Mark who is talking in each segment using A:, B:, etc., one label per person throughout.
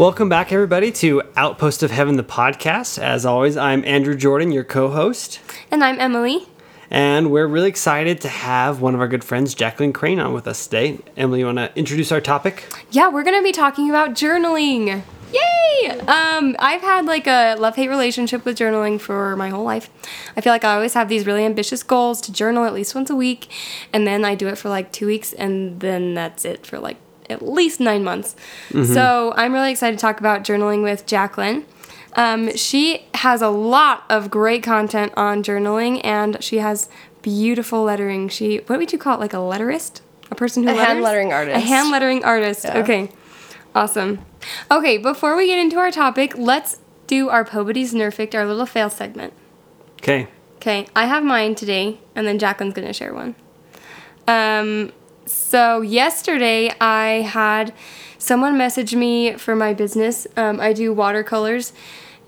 A: Welcome back, everybody, to Outpost of Heaven, the podcast. As always, I'm Andrew Jordan, your co host.
B: And I'm Emily.
A: And we're really excited to have one of our good friends, Jacqueline Crane, on with us today. Emily, you want to introduce our topic?
B: Yeah, we're going to be talking about journaling. Yay! Um, I've had like a love hate relationship with journaling for my whole life. I feel like I always have these really ambitious goals to journal at least once a week, and then I do it for like two weeks, and then that's it for like at least nine months. Mm-hmm. So I'm really excited to talk about journaling with Jacqueline. Um, she has a lot of great content on journaling, and she has beautiful lettering. She what would you call it? Like a letterist, a person who
C: a
B: letters?
C: hand lettering artist.
B: A hand lettering artist. Yeah. Okay, awesome. Okay, before we get into our topic, let's do our Pobity's Nerfict, our little fail segment.
A: Okay.
B: Okay, I have mine today, and then Jacqueline's gonna share one. Um, so yesterday I had someone message me for my business. Um, I do watercolors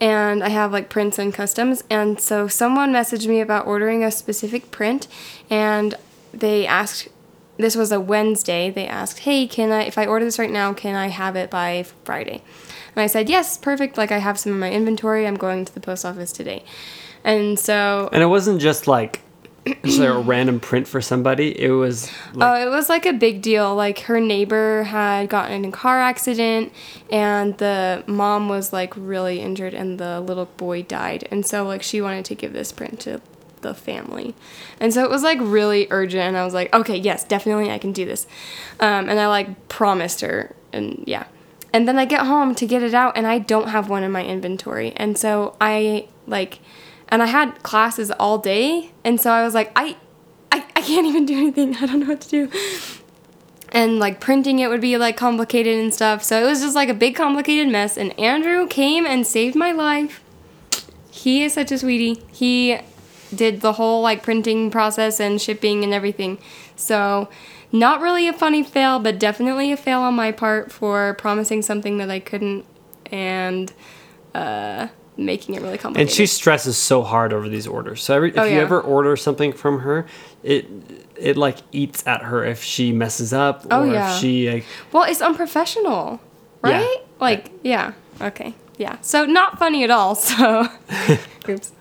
B: and I have like prints and customs. And so someone messaged me about ordering a specific print and they asked this was a Wednesday. They asked, "Hey, can I if I order this right now, can I have it by Friday?" And I said, "Yes, perfect. Like I have some in my inventory. I'm going to the post office today." And so
A: And it wasn't just like just there a random print for somebody. It was.
B: Like, oh, it was like a big deal. Like her neighbor had gotten in a car accident, and the mom was like really injured, and the little boy died. And so like she wanted to give this print to the family, and so it was like really urgent. And I was like, okay, yes, definitely, I can do this. Um, and I like promised her, and yeah. And then I get home to get it out, and I don't have one in my inventory, and so I like and I had classes all day, and so I was like, I, I, I can't even do anything. I don't know what to do. And like printing it would be like complicated and stuff. So it was just like a big complicated mess. And Andrew came and saved my life. He is such a sweetie. He did the whole like printing process and shipping and everything. So not really a funny fail, but definitely a fail on my part for promising something that I couldn't. And uh, making it really complicated.
A: And she stresses so hard over these orders. So every, if oh, yeah. you ever order something from her, it it like eats at her if she messes up
B: oh,
A: or
B: oh, yeah.
A: if she like
B: Well, it's unprofessional, right? Yeah. Like, yeah. Okay. Yeah. So not funny at all. So oops.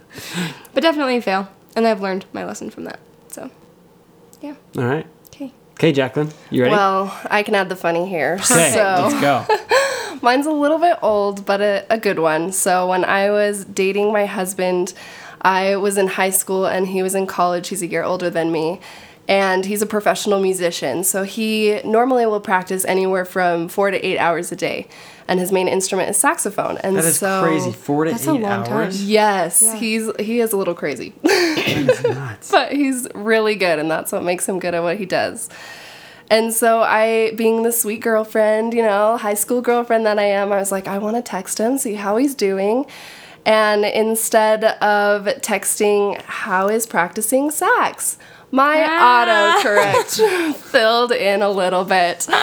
B: But definitely a fail. And I've learned my lesson from that. So yeah.
A: All right.
B: Okay.
A: Okay, Jacqueline, you ready?
C: Well, I can add the funny here.
A: Okay, so. let's go.
C: Mine's a little bit old, but a, a good one. So when I was dating my husband, I was in high school and he was in college. He's a year older than me. And he's a professional musician. So he normally will practice anywhere from four to eight hours a day. And his main instrument is saxophone. And
A: that is
C: so,
A: crazy. Four to
B: that's
A: eight
B: hours.
A: Time.
C: Yes. Yeah. He's he is a little crazy.
A: he's nuts.
C: But he's really good and that's what makes him good at what he does. And so I, being the sweet girlfriend, you know, high school girlfriend that I am, I was like, I want to text him, see how he's doing. And instead of texting, how is practicing sax? My ah. autocorrect filled in a little bit.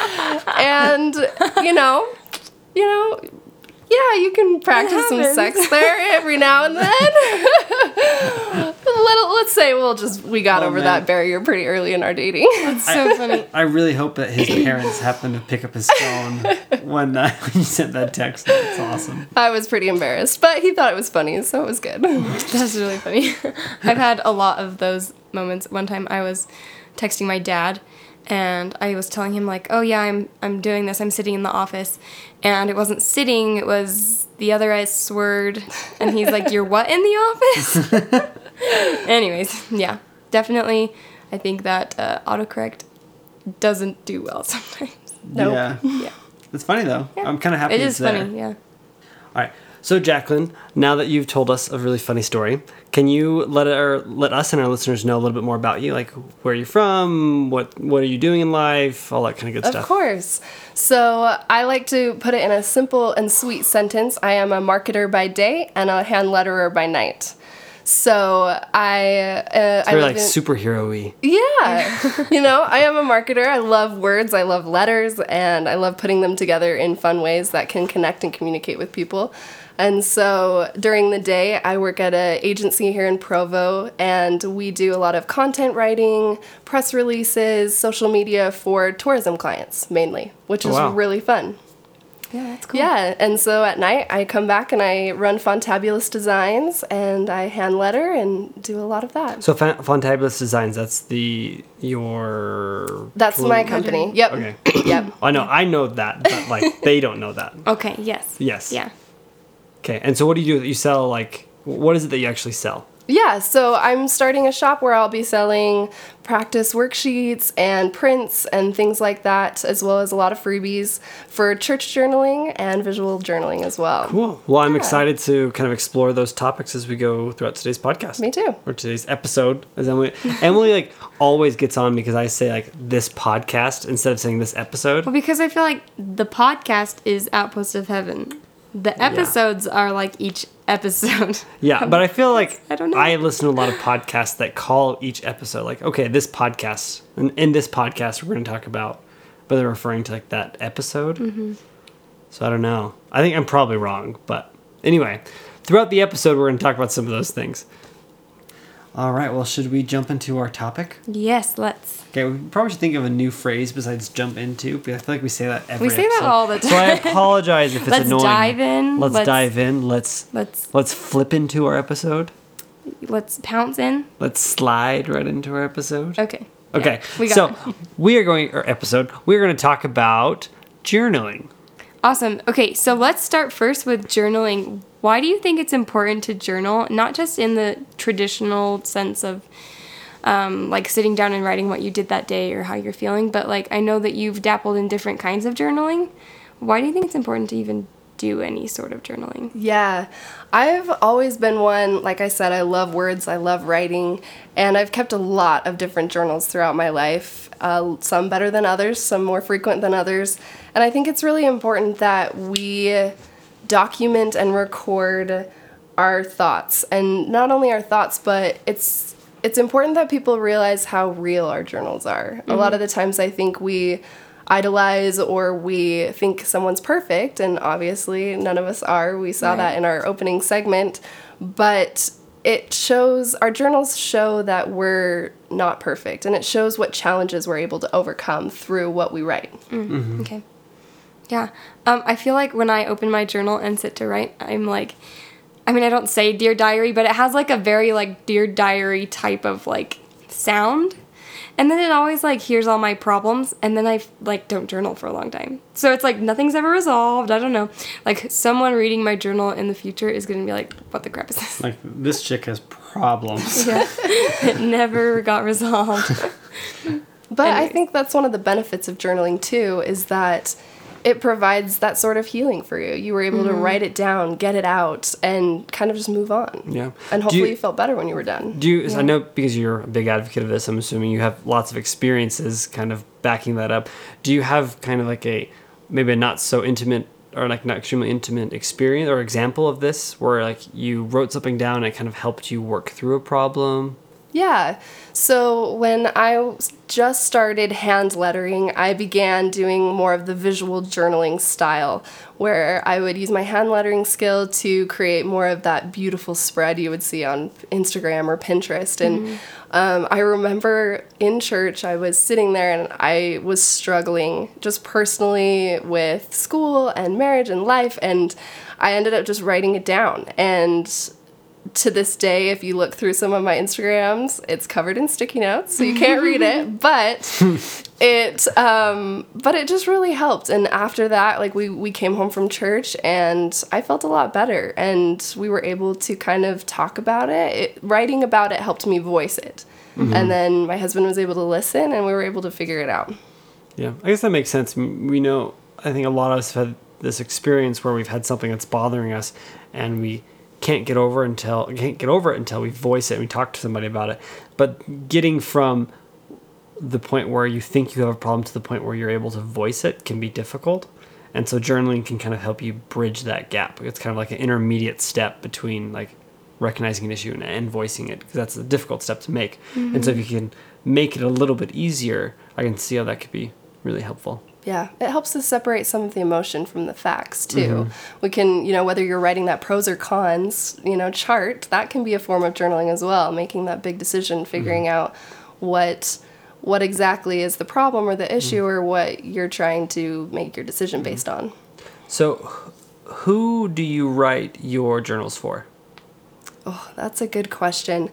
C: And, you know, you know, yeah, you can practice some sex there every now and then. Let, let's say we'll just we got oh, over man. that barrier pretty early in our dating.
B: That's so
A: I,
B: funny.
A: I really hope that his parents happened to pick up his phone when, uh, when you sent that text. That's awesome.
C: I was pretty embarrassed, but he thought it was funny, so it was good.
B: That's really funny. I've had a lot of those moments. One time I was texting my dad and I was telling him like, "Oh yeah, I'm I'm doing this. I'm sitting in the office." And it wasn't sitting, it was the other S word. And he's like, "You're what in the office?" Anyways, yeah. Definitely I think that uh, autocorrect doesn't do well sometimes.
A: Nope. Yeah. yeah. It's funny though. Yeah. I'm kind of happy
B: it is
A: there.
B: funny, yeah.
A: All right. So, Jacqueline, now that you've told us a really funny story, can you let our let us and our listeners know a little bit more about you, like where you're from, what what are you doing in life, all that kind of good
C: Of
A: stuff.
C: Of course. So I like to put it in a simple and sweet sentence. I am a marketer by day and a hand letterer by night. So I, uh, I
A: like
C: in-
A: superhero-y.
C: Yeah. you know, I am a marketer. I love words, I love letters, and I love putting them together in fun ways that can connect and communicate with people. And so during the day, I work at an agency here in Provo, and we do a lot of content writing, press releases, social media for tourism clients mainly, which is oh,
A: wow.
C: really fun.
B: Yeah, that's cool.
C: Yeah, and so at night I come back and I run Fontabulous Designs and I hand letter and do a lot of that.
A: So, Fan- Fontabulous Designs, that's the your.
C: That's my company. Yep.
A: Okay.
C: yep.
A: I know, I know that, but like they don't know that.
B: Okay. Yes.
A: Yes.
B: Yeah.
A: Okay, and so what do you do? You sell like what is it that you actually sell?
C: Yeah, so I'm starting a shop where I'll be selling practice worksheets and prints and things like that, as well as a lot of freebies for church journaling and visual journaling as well.
A: Cool. Well, I'm
C: Yeah.
A: excited to kind of explore those topics as we go throughout today's podcast.
C: Me too.
A: Or today's episode, as Emily Emily like always gets on because I say like this podcast instead of saying this episode.
B: Well, because I feel like the podcast is Outpost of Heaven. The episodes are like each episode.
A: Yeah, but I feel like
B: I don't know.
A: I listen to a lot of podcasts that call each episode like, okay, this podcast, and in this podcast we're going to talk about, but they're referring to like that episode.
B: Mm-hmm.
A: So I don't know. I think I'm probably wrong, but anyway, throughout the episode we're going to talk about some of those things. All right. Well, should we jump into our topic?
B: yes, let's.
A: Okay, we probably should think of a new phrase besides "jump into." But I feel like we say that every.
B: We say that all the time.
A: So I apologize if it's
B: Let's
A: annoying.
B: dive in.
A: Let's,
B: Let's-
A: dive in. Let's
B: Let's
A: let's flip into our episode.
B: let's pounce in.
A: Let's slide right into our episode.
B: Okay.
A: Okay,
B: we got
A: so
B: it.
A: we are going our episode. We're going to talk about journaling.
B: Awesome. Okay, so let's start first with journaling. Why do you think it's important to journal? Not just in the traditional sense of um, like sitting down and writing what you did that day or how you're feeling, but like I know that you've dabbled in different kinds of journaling. Why do you think it's important to even do any sort of journaling?
C: Yeah, I've always been one, like I said, I love words, I love writing, and I've kept a lot of different journals throughout my life, uh, some better than others, some more frequent than others. And I think it's really important that we document and record our thoughts, and not only our thoughts, but it's it's important that people realize how real our journals are. A lot of mm-hmm. the times I think we idolize or we think someone's perfect, and obviously none of us are. We saw
B: Right.
C: that in our opening segment, but it shows our journals show that we're not perfect, and it shows what challenges we're able to overcome through what we write. Mm-hmm. Mm-hmm.
B: Okay. Yeah. Um, I feel like when I open my journal and sit to write, I'm like, I mean, I don't say dear diary, but it has like a very like dear diary type of like sound. And then it always like hears all my problems, and then I like don't journal for a long time. So it's like nothing's ever resolved. I don't know. Like someone reading my journal in the future is gonna be like, "What the crap is this?"
A: Like this chick has problems.
B: Yeah, it never got resolved.
C: But I think that's one of the benefits of journaling too is that it provides that sort of healing for you. You were able to mm. write it down, get it out, and kind of just move on.
A: Yeah.
C: And hopefully
A: you-
C: you, felt better when you were done.
A: Do you? I know because you're a big advocate of this. I'm assuming you have lots of experiences, kind of backing that up. Do you have kind of like a maybe a not so intimate or like not extremely intimate experience or example of this, where like you wrote something down and it kind of helped you work through a problem?
C: Yeah. So when I just started hand lettering, I began doing more of the visual journaling style, where I would use my hand lettering skill to create more of that beautiful spread you would see on Instagram or Pinterest. And um, I remember in church, I was sitting there and I was struggling just personally with school and marriage and life. And I ended up just writing it down. And to this day, if you look through some of my Instagrams, it's covered in sticky notes, so you can't read it. But it, um, but it just really helped. And after that, like we we came home from church, and I felt a lot better, and we were able to kind of talk about it. it writing about it helped me voice it, and then my husband was able to listen, and we were able to figure it out.
A: Yeah, I guess that makes sense. We know. I think a lot of us have had this experience where we've had something that's bothering us and we can't get over until can't get over it until we voice it and we talk to somebody about it. But getting from the point where you think you have a problem to the point where you're able to voice it can be difficult. And so journaling can kind of help you bridge that gap. It's kind of like an intermediate step between like recognizing an issue and, and voicing it because that's a difficult step to make. And so if mm-hmm. you can make it a little bit easier, I can see how that could be really helpful.
C: Yeah, it helps us separate some of the emotion from the facts too. Mm-hmm. We can, you know, whether you're writing that pros or cons, you know, chart, that can be a form of journaling as well, making that big decision, mm-hmm. figuring out what what exactly is the problem or the mm-hmm. issue or what you're trying to make your decision based on.
A: So, who do you write your journals for?
C: Oh, that's a good question.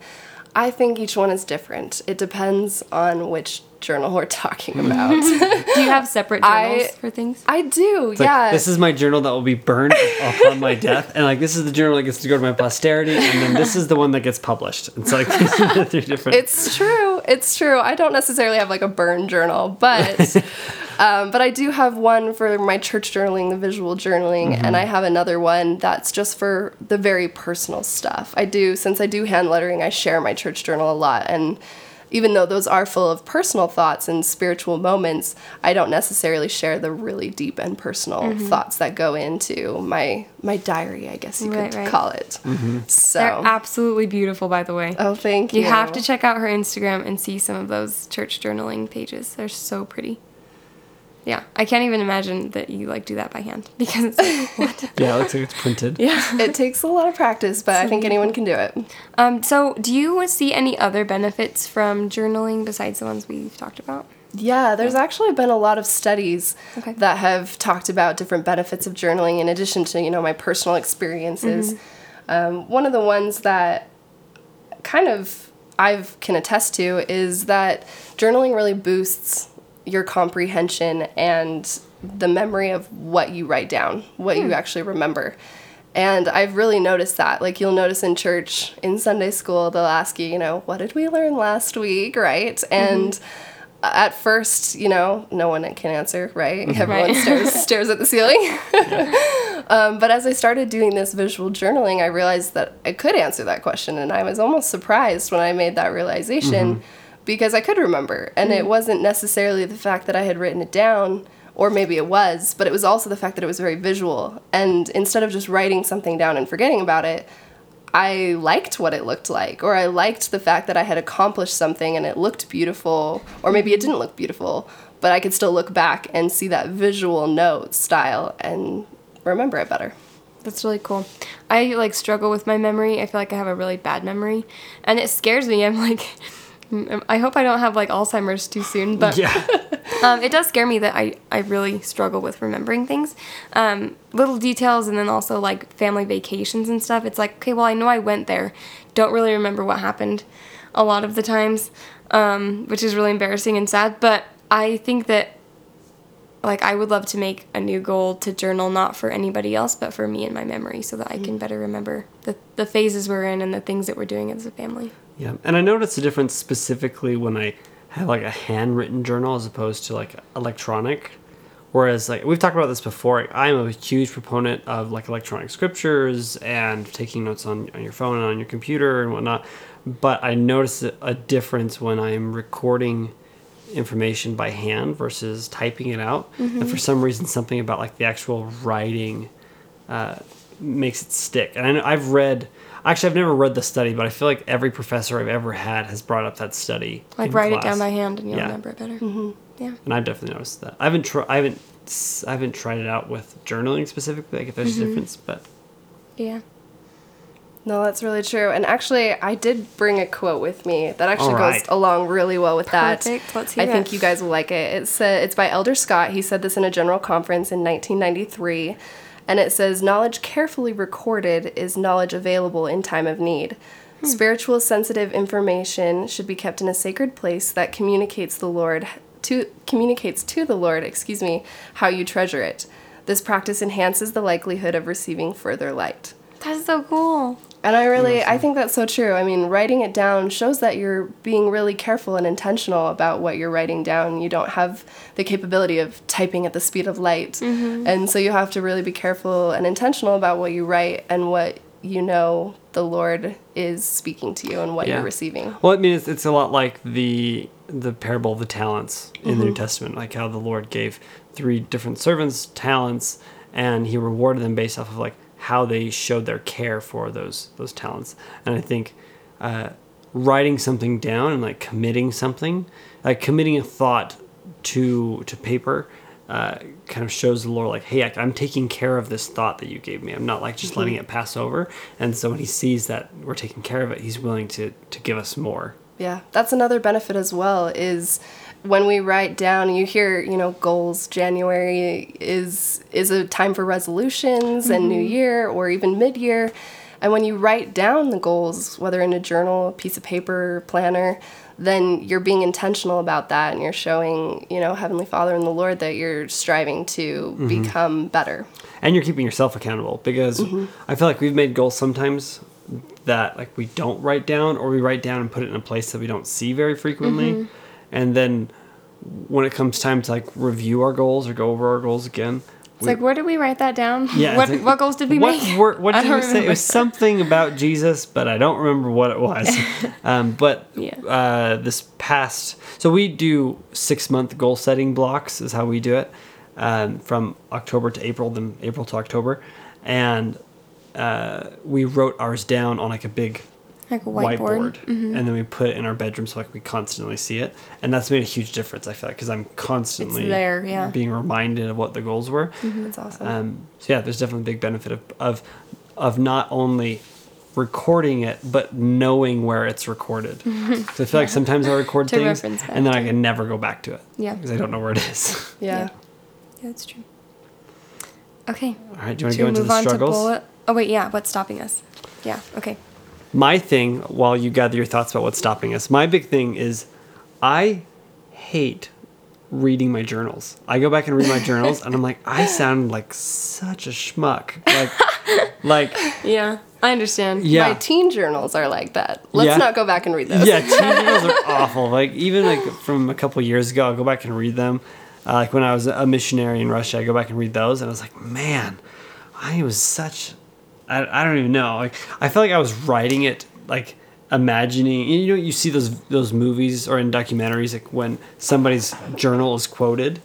C: I think each one is different. It depends on which journal we're talking about.
B: Do you have separate journals
C: I-
B: for things?
C: I do,
A: It's like,
C: yeah.
A: this is my journal that will be burned upon my death, and like this is the journal that gets to go to my posterity, and then this is the one that gets published. It's like these are the three different.
C: It's true. It's true. I don't necessarily have like a burn journal, but um, but I do have one for my church journaling, the visual journaling, and I have another one that's just for the very personal stuff. I do since I do hand lettering, I share my church journal a lot, and even though those are full of personal thoughts and spiritual moments, I don't necessarily share the really deep and personal thoughts that go into my my diary. I guess you
B: Right,
C: could
B: right.
C: call it.
A: Mm-hmm.
C: So.
B: They're absolutely beautiful, by the way.
C: Oh, thank you.
B: You have to check out her Instagram and see some of those church journaling pages. They're so pretty. Yeah, I can't even imagine that you like do that by hand because it's like, what?
A: yeah, it looks like it's printed.
B: Yeah.
C: it takes a lot of practice, but I think anyone can do it.
B: Um. So, do you see any other benefits from journaling besides the ones we've talked about?
C: Yeah, there's actually been a lot of studies
B: Okay.
C: that have talked about different benefits of journaling in addition to, you know, my personal experiences. Um, one of the ones that kind of I can attest to is that journaling really boosts your comprehension and the memory of what you write down, what you hmm. actually remember. And I've really noticed that. Like you'll notice in church, in Sunday school, they'll ask you, you know, what did we learn last week, right? Mm-hmm. And at first, you know, no one can answer, right? Mm-hmm. Everyone
B: Right.
C: stares stares at the ceiling. um, but as I started doing this visual journaling, I realized that I could answer that question, and I was almost surprised when I made that realization mm-hmm. Because I could remember, and it mm. wasn't necessarily the fact that I had written it down. Or maybe it was, but it was also the fact that it was very visual. And instead of just writing something down and forgetting about it, I liked what it looked like, or I liked the fact that I had accomplished something and it looked beautiful, or maybe it didn't look beautiful, but I could still look back and see that visual note style and remember it better.
B: That's really cool. I like struggle with my memory. I feel like I have a really bad memory, and it scares me. I'm like, I hope I don't have like Alzheimer's too soon, but
A: Yeah.
B: um, it does scare me that I, I really struggle with remembering things. Um, little details and then also like family vacations and stuff. It's like, okay, well, I know I went there. Don't really remember what happened a lot of the times, um, which is really embarrassing and sad. But I think that like I would love to make a new goal to journal not for anybody else but for me and my memory so that I can better remember the, the phases we're in and the things that we're doing as a family.
A: Yeah, and I noticed a difference specifically when I have like a handwritten journal as opposed to like electronic. Whereas like we've talked about this before, I'm a huge proponent of like electronic scriptures and taking notes on, on your phone and on your computer and whatnot. But I noticed a- a difference when I'm recording information by hand versus typing it out. And for some reason, something about like the actual writing uh, makes it stick. And I know, I've read, actually, I've never read the study, but I feel like every professor I've ever had has brought up that study.
B: Like
A: in
B: write it down by hand and you'll
A: Yeah.
B: remember it better. Yeah.
A: And I've definitely noticed that. I haven't tried. I haven't. s- I haven't tried it out with journaling specifically. Like if there's a difference, but
B: Yeah.
C: No, that's really true. And actually, I did bring a quote with me that actually
A: All
C: goes along really well with that.
B: Perfect. Let's hear
C: I think you guys will like it. It's uh, it's by Elder Scott. He said this in a general conference in 1993, and it says, "Knowledge carefully recorded is knowledge available in time of need." Hmm. Spiritual sensitive information should be kept in a sacred place that communicates the Lord to communicates to the Lord, excuse me, how you treasure it. This practice enhances the likelihood of receiving further light.
B: That's so cool.
C: And I really, I think that's so true. I mean, writing it down shows that you're being really careful and intentional about what you're writing down. You don't have the capability of typing at the speed of light. Mm-hmm. And so you have to really be careful and intentional about what you write and what you know the Lord is speaking to you and what
A: Yeah.
C: you're receiving.
A: Well, I mean, it's, it's a lot like the the parable of the talents in the New mm-hmm. Testament, like how the Lord gave three different servants talents, and He rewarded them based off of like how they showed their care for those those talents. And I think uh, writing something down and like committing something, like committing a thought to to paper. Uh, kind of shows the Lord like, hey, I- I'm taking care of this thought that you gave me. I'm not like just letting it pass over. And so when He sees that we're taking care of it, He's willing to to give us more.
C: Yeah, that's another benefit as well is when we write down you hear, you know, goals January is is a time for resolutions and new mm-hmm. year or even mid-year. And when you write down the goals, whether in a journal, piece of paper, planner, then you're being intentional about that and you're showing, you know, Heavenly Father and the Lord that you're striving to mm-hmm. become better.
A: and you're keeping yourself accountable because mm-hmm. I feel like we've made goals sometimes that like we don't write down or we write down and put it in a place that we don't see very frequently and then when it comes time to like review our goals or go over our goals again
B: It's like, where did we write that down?
A: Yeah,
B: What,
A: like,
B: what goals did we
A: what,
B: make?
A: What
B: I
A: did
B: don't
A: we say? It was something about Jesus, but I don't remember what it was. um, but
B: Yeah.
A: uh, this past, so we do six month goal setting blocks, is how we do it, um, from October to April, then April to October, and uh, we wrote ours down on like a big
B: Like a whiteboard. Mm-hmm.
A: and then we put it in our bedroom so like we constantly see it, and that's made a huge difference. I feel like because I'm constantly
B: there, yeah.
A: being reminded of what the goals were.
C: That's awesome.
A: Um, so yeah, there's definitely a big benefit of, of of not only recording it but knowing where it's recorded. So I feel like sometimes I record things and then I can never go back to it.
B: Yeah.
A: because I don't know where it is.
C: yeah.
B: yeah. Yeah, that's true. Okay.
A: All right, do you want to go into
B: move
A: the
B: on to
A: struggles?
B: bullet? Oh wait, yeah. What's stopping us? Yeah. Okay.
A: My thing, while you gather your thoughts about what's stopping us, my big thing is I hate reading my journals. I go back and read my journals and I'm like, I sound like such a schmuck. Like, like
B: Yeah, I understand.
A: yeah.
C: My teen journals are like that. Let's
A: Yeah.
C: not go back and read those.
A: Yeah, teen journals are awful. Like even like from a couple years ago, I'll go back and read them. Uh, like when I was a missionary in Russia, I go back and read those, and I was like, man, I was such. I, I don't even know. Like I felt like I was writing it like imagining. You know, you see those those movies or in documentaries like when somebody's journal is quoted.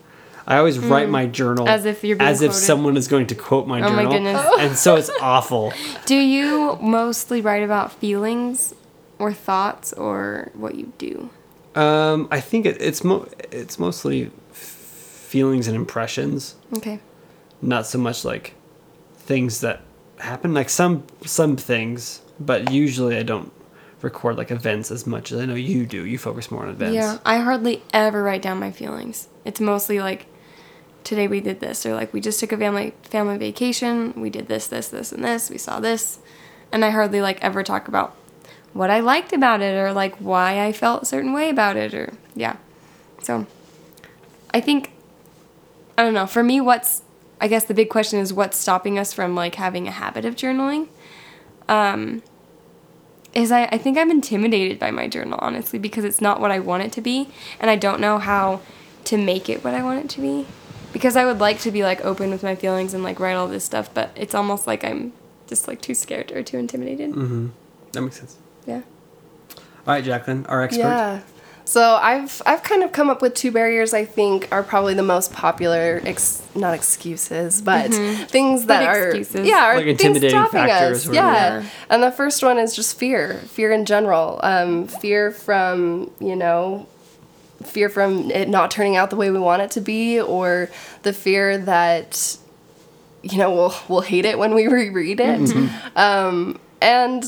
A: I always write my journal
B: Mm. As if you're being
A: as if someone is going to quote my
B: Oh my
A: journal,
B: goodness.
A: and so it's awful.
B: Do you mostly write about feelings or thoughts or what you do?
A: Um, I think it, it's mo- it's mostly f- feelings and impressions,
B: Okay.
A: not so much like things that happen. Like some some things, but usually I don't record like events as much as I know you do. You focus more on events.
B: Yeah, I hardly ever write down my feelings. It's mostly like today we did this or like we just took a family family vacation, we did this this this and this, we saw this. And I hardly like ever talk about what I liked about it or like why I felt a certain way about it or yeah. So I think I don't know, for me what's I guess the big question is what's stopping us from like having a habit of journaling. Um is I, I think I'm intimidated by my journal, honestly, because it's not what I want it to be. And I don't know how to make it what I want it to be. Because I would like to be like open with my feelings and like write all this stuff, but it's almost like I'm just like too scared or too intimidated. Mm-hmm.
A: that makes sense.
B: Yeah.
A: All right, Jacqueline, our expert.
C: Yeah. So I've I've kind of come up with two barriers I think are probably the most popular ex- not excuses but things that are
B: excuses.
C: yeah are
A: Like
C: things
A: intimidating
C: stopping
A: factors
C: us yeah.
B: Yeah.
C: and the first one is just fear fear in general um, fear from you know fear from it not turning out the way we want it to be or the fear that you know we'll we'll hate it when we reread it um, and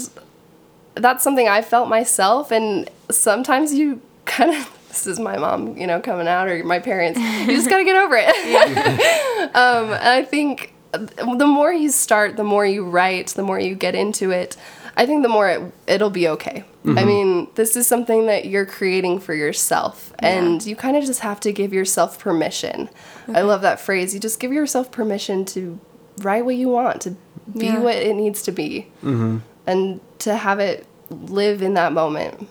C: that's something I felt myself, and sometimes you kind of. This is my mom, you know, coming out, or my parents. You just gotta get over it. um, and I think the more you start, the more you write, the more you get into it. I think the more it, it'll be okay. I mean, this is something that you're creating for yourself, and you kind of just have to give yourself permission. I love that phrase. You just give yourself permission to write what you want, to be
B: Yeah.
C: what it needs to be. and to have it live in that moment.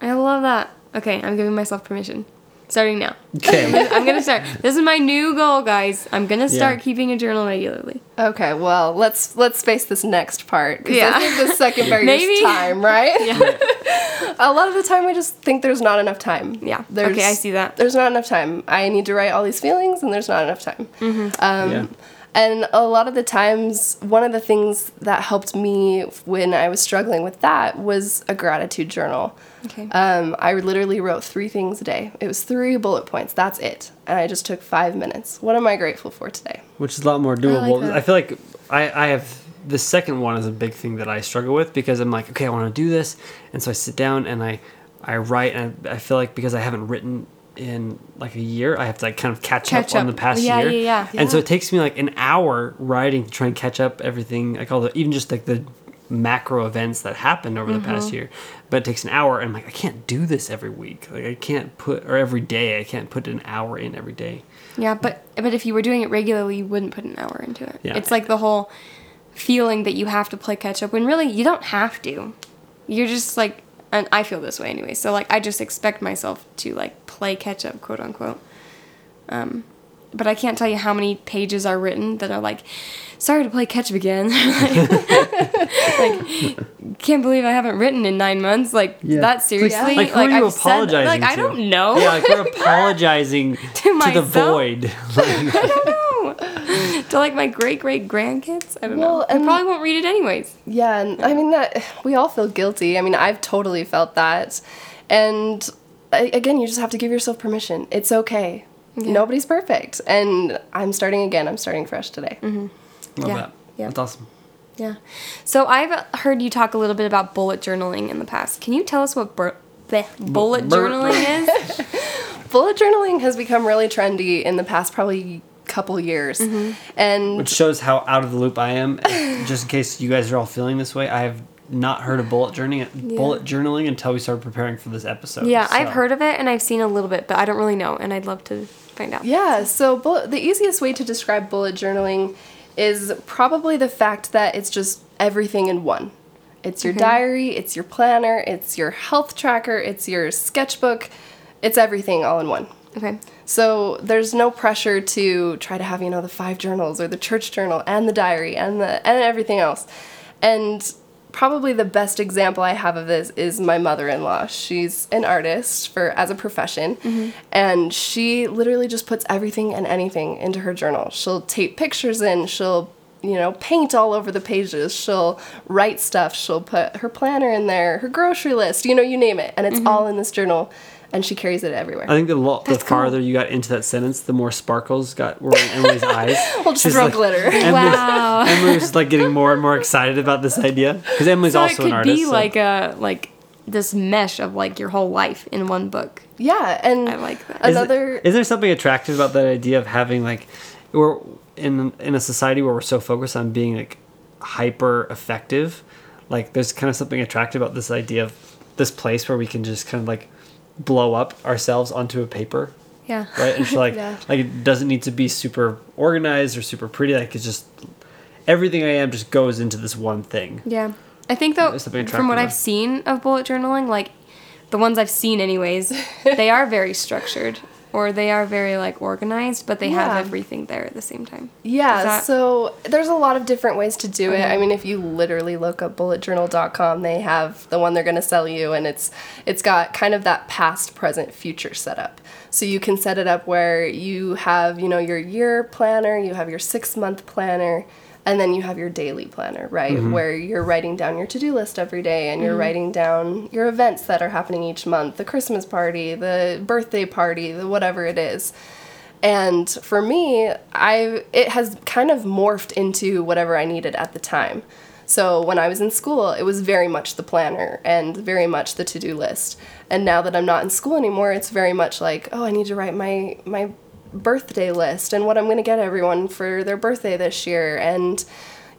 B: I love that. Okay, I'm giving myself permission. Starting now.
A: Okay.
B: I'm gonna start. This is my new goal, guys. I'm gonna start
A: Yeah.
B: keeping a journal regularly.
C: Okay, well, let's let's face this next part. 'cause
B: Yeah.
C: I think the second barrier
B: Maybe.
C: is time, right?
B: Yeah.
C: A lot of the time, I just think there's not enough time.
B: Yeah.
C: There's,
B: Okay, I see that.
C: There's not enough time. I need to write all these feelings, and there's not enough time.
B: Mm-hmm.
C: Um,
A: Yeah.
C: And a lot of the times, one of the things that helped me when I was struggling with that was a gratitude journal.
B: Okay.
C: Um, I literally wrote three things a day. It was three bullet points. That's it. And I just took five minutes. What am I grateful for today?
A: which is a lot more doable.
B: that.
A: I, feel like I, I have the second one is a big thing that I struggle with because I'm like, okay, I want to do this, and so I sit down and I I write, and I, I feel like because I haven't written in like a year, I have to like kind of catch,
B: Catch
A: up, on the past
B: Yeah,
A: year.
B: yeah, yeah.
A: And so it takes me like an hour riding to try and catch up everything, like all the even just like the macro events that happened over the
B: Mm-hmm.
A: past year. But it takes an hour, and I'm like, I can't do this every week. Like I can't put or every day. I can't put an hour in every day.
B: Yeah, but but if you were doing it regularly, you wouldn't put an hour into it.
A: Yeah.
B: It's like the whole feeling that you have to play catch up when really you don't have to. You're just like and I feel this way anyway. So like I just expect myself to like play catch up, quote unquote. Um but I can't tell you how many pages are written that are like, sorry to play catch up again. like, can't believe I haven't written in nine months. Like
A: Yeah.
B: that
A: Like-
B: seriously.
A: like, who are you
B: I've said-
A: apologizing
B: like I don't know.
A: Yeah, like we're apologizing to, the
B: myself?
A: void.
B: to like my great great grandkids. I don't
C: Well,
B: know. I
C: and-
B: probably won't read it anyways.
C: Yeah, and I mean that we all feel guilty. I mean, I've totally felt that. And again, you just have to give yourself permission. It's okay.
B: Yeah.
C: Nobody's perfect. And I'm starting again. I'm starting fresh today. Mm-hmm.
A: Love
B: Yeah,
A: that.
B: yeah.
A: That's awesome.
B: Yeah. So I've heard you talk a little bit about bullet journaling in the past. Can you tell us what bur- bleh, bullet
A: bur-
B: journaling is?
C: Bullet journaling has become really trendy in the past probably couple years. Mm-hmm. And
A: Which shows how out of the loop I am. Just in case you guys are all feeling this way, I have not heard of bullet journaling, bullet journaling until we started preparing for this episode.
B: yeah, I've heard of it and I've seen a little bit, but I don't really know, and I'd love to find out.
C: Yeah, so bullet, the easiest way to describe bullet journaling is probably the fact that it's just everything in one. It's your mm-hmm. diary, it's your planner, it's your health tracker, it's your sketchbook, it's everything all in one.
B: Okay.
C: So there's no pressure to try to have, you know, the five journals or the church journal and the diary and the and everything else. And probably the best example I have of this is my mother-in-law. She's an artist for as a profession, mm-hmm. and she literally just puts everything and anything into her journal. She'll tape pictures in, she'll you know, paint all over the pages. She'll write stuff. She'll put her planner in there, her grocery list, you know, you name it. And it's mm-hmm. all in this journal. And she carries it everywhere.
A: I think the, lo- the
B: That's cool.
A: farther you got into that sentence, the more sparkles got were in Emily's eyes.
C: We'll just
A: She's
C: throw
A: like-
C: glitter.
A: Emily,
B: Wow.
A: Emily was like getting more and more excited about this idea because Emily's
B: so
A: also an artist.
B: It could be
A: so-
B: like a like this mesh of like your whole life in one book.
C: Yeah, and
B: I like that.
A: Is it-
C: another
A: Is there something attractive about that idea of having like we're in in a society where we're so focused on being like hyper effective? Like there's kind of something attractive about this idea of this place where we can just kind of like blow up ourselves onto a paper,
B: Yeah.
A: right? And it's like
C: Yeah.
A: like it doesn't need to be super organized or super pretty. Like it's just everything I am just goes into this one thing.
B: Yeah. I think though
A: There's something
B: from what
A: attractive
B: I've seen of bullet journaling, like the ones I've seen anyways, they are very structured or they are very like organized, but they
C: Yeah.
B: have everything there at the same time.
C: Yeah,
B: that-
C: so there's a lot of different ways to do it.
B: Okay.
C: I mean, if you literally look up bulletjournal.com, they have the one they're going to sell you and it's it's got kind of that past, present, future setup. So you can set it up where you have, you know, your year planner, you have your 6-month planner, and then you have your daily planner, right? Mm-hmm. Where you're writing down your to-do list every day and you're mm-hmm. writing down your events that are happening each month, the Christmas party, the birthday party, the whatever it is. And for me, I it has kind of morphed into whatever I needed at the time. So when I was in school, it was very much the planner and very much the to-do list. And now that I'm not in school anymore, it's very much like, oh, I need to write my my birthday list and what I'm going to get everyone for their birthday this year and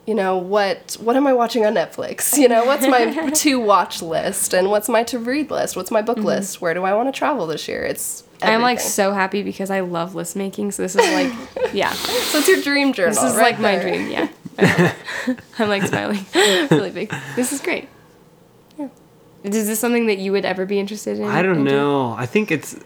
C: you know what what am I watching on Netflix? You know, what's my to watch list and what's my to read list? What's my book mm-hmm. list? Where do I want to travel this year? It's
B: I'm like so happy because I love list making. So this is like, yeah,
C: So it's your dream journal.
B: this is
C: right
B: like my dream. Yeah, I'm like smiling really big. This is great. Yeah. Is this something that you would ever be interested in?
A: I don't
B: in doing?
A: know. I think it's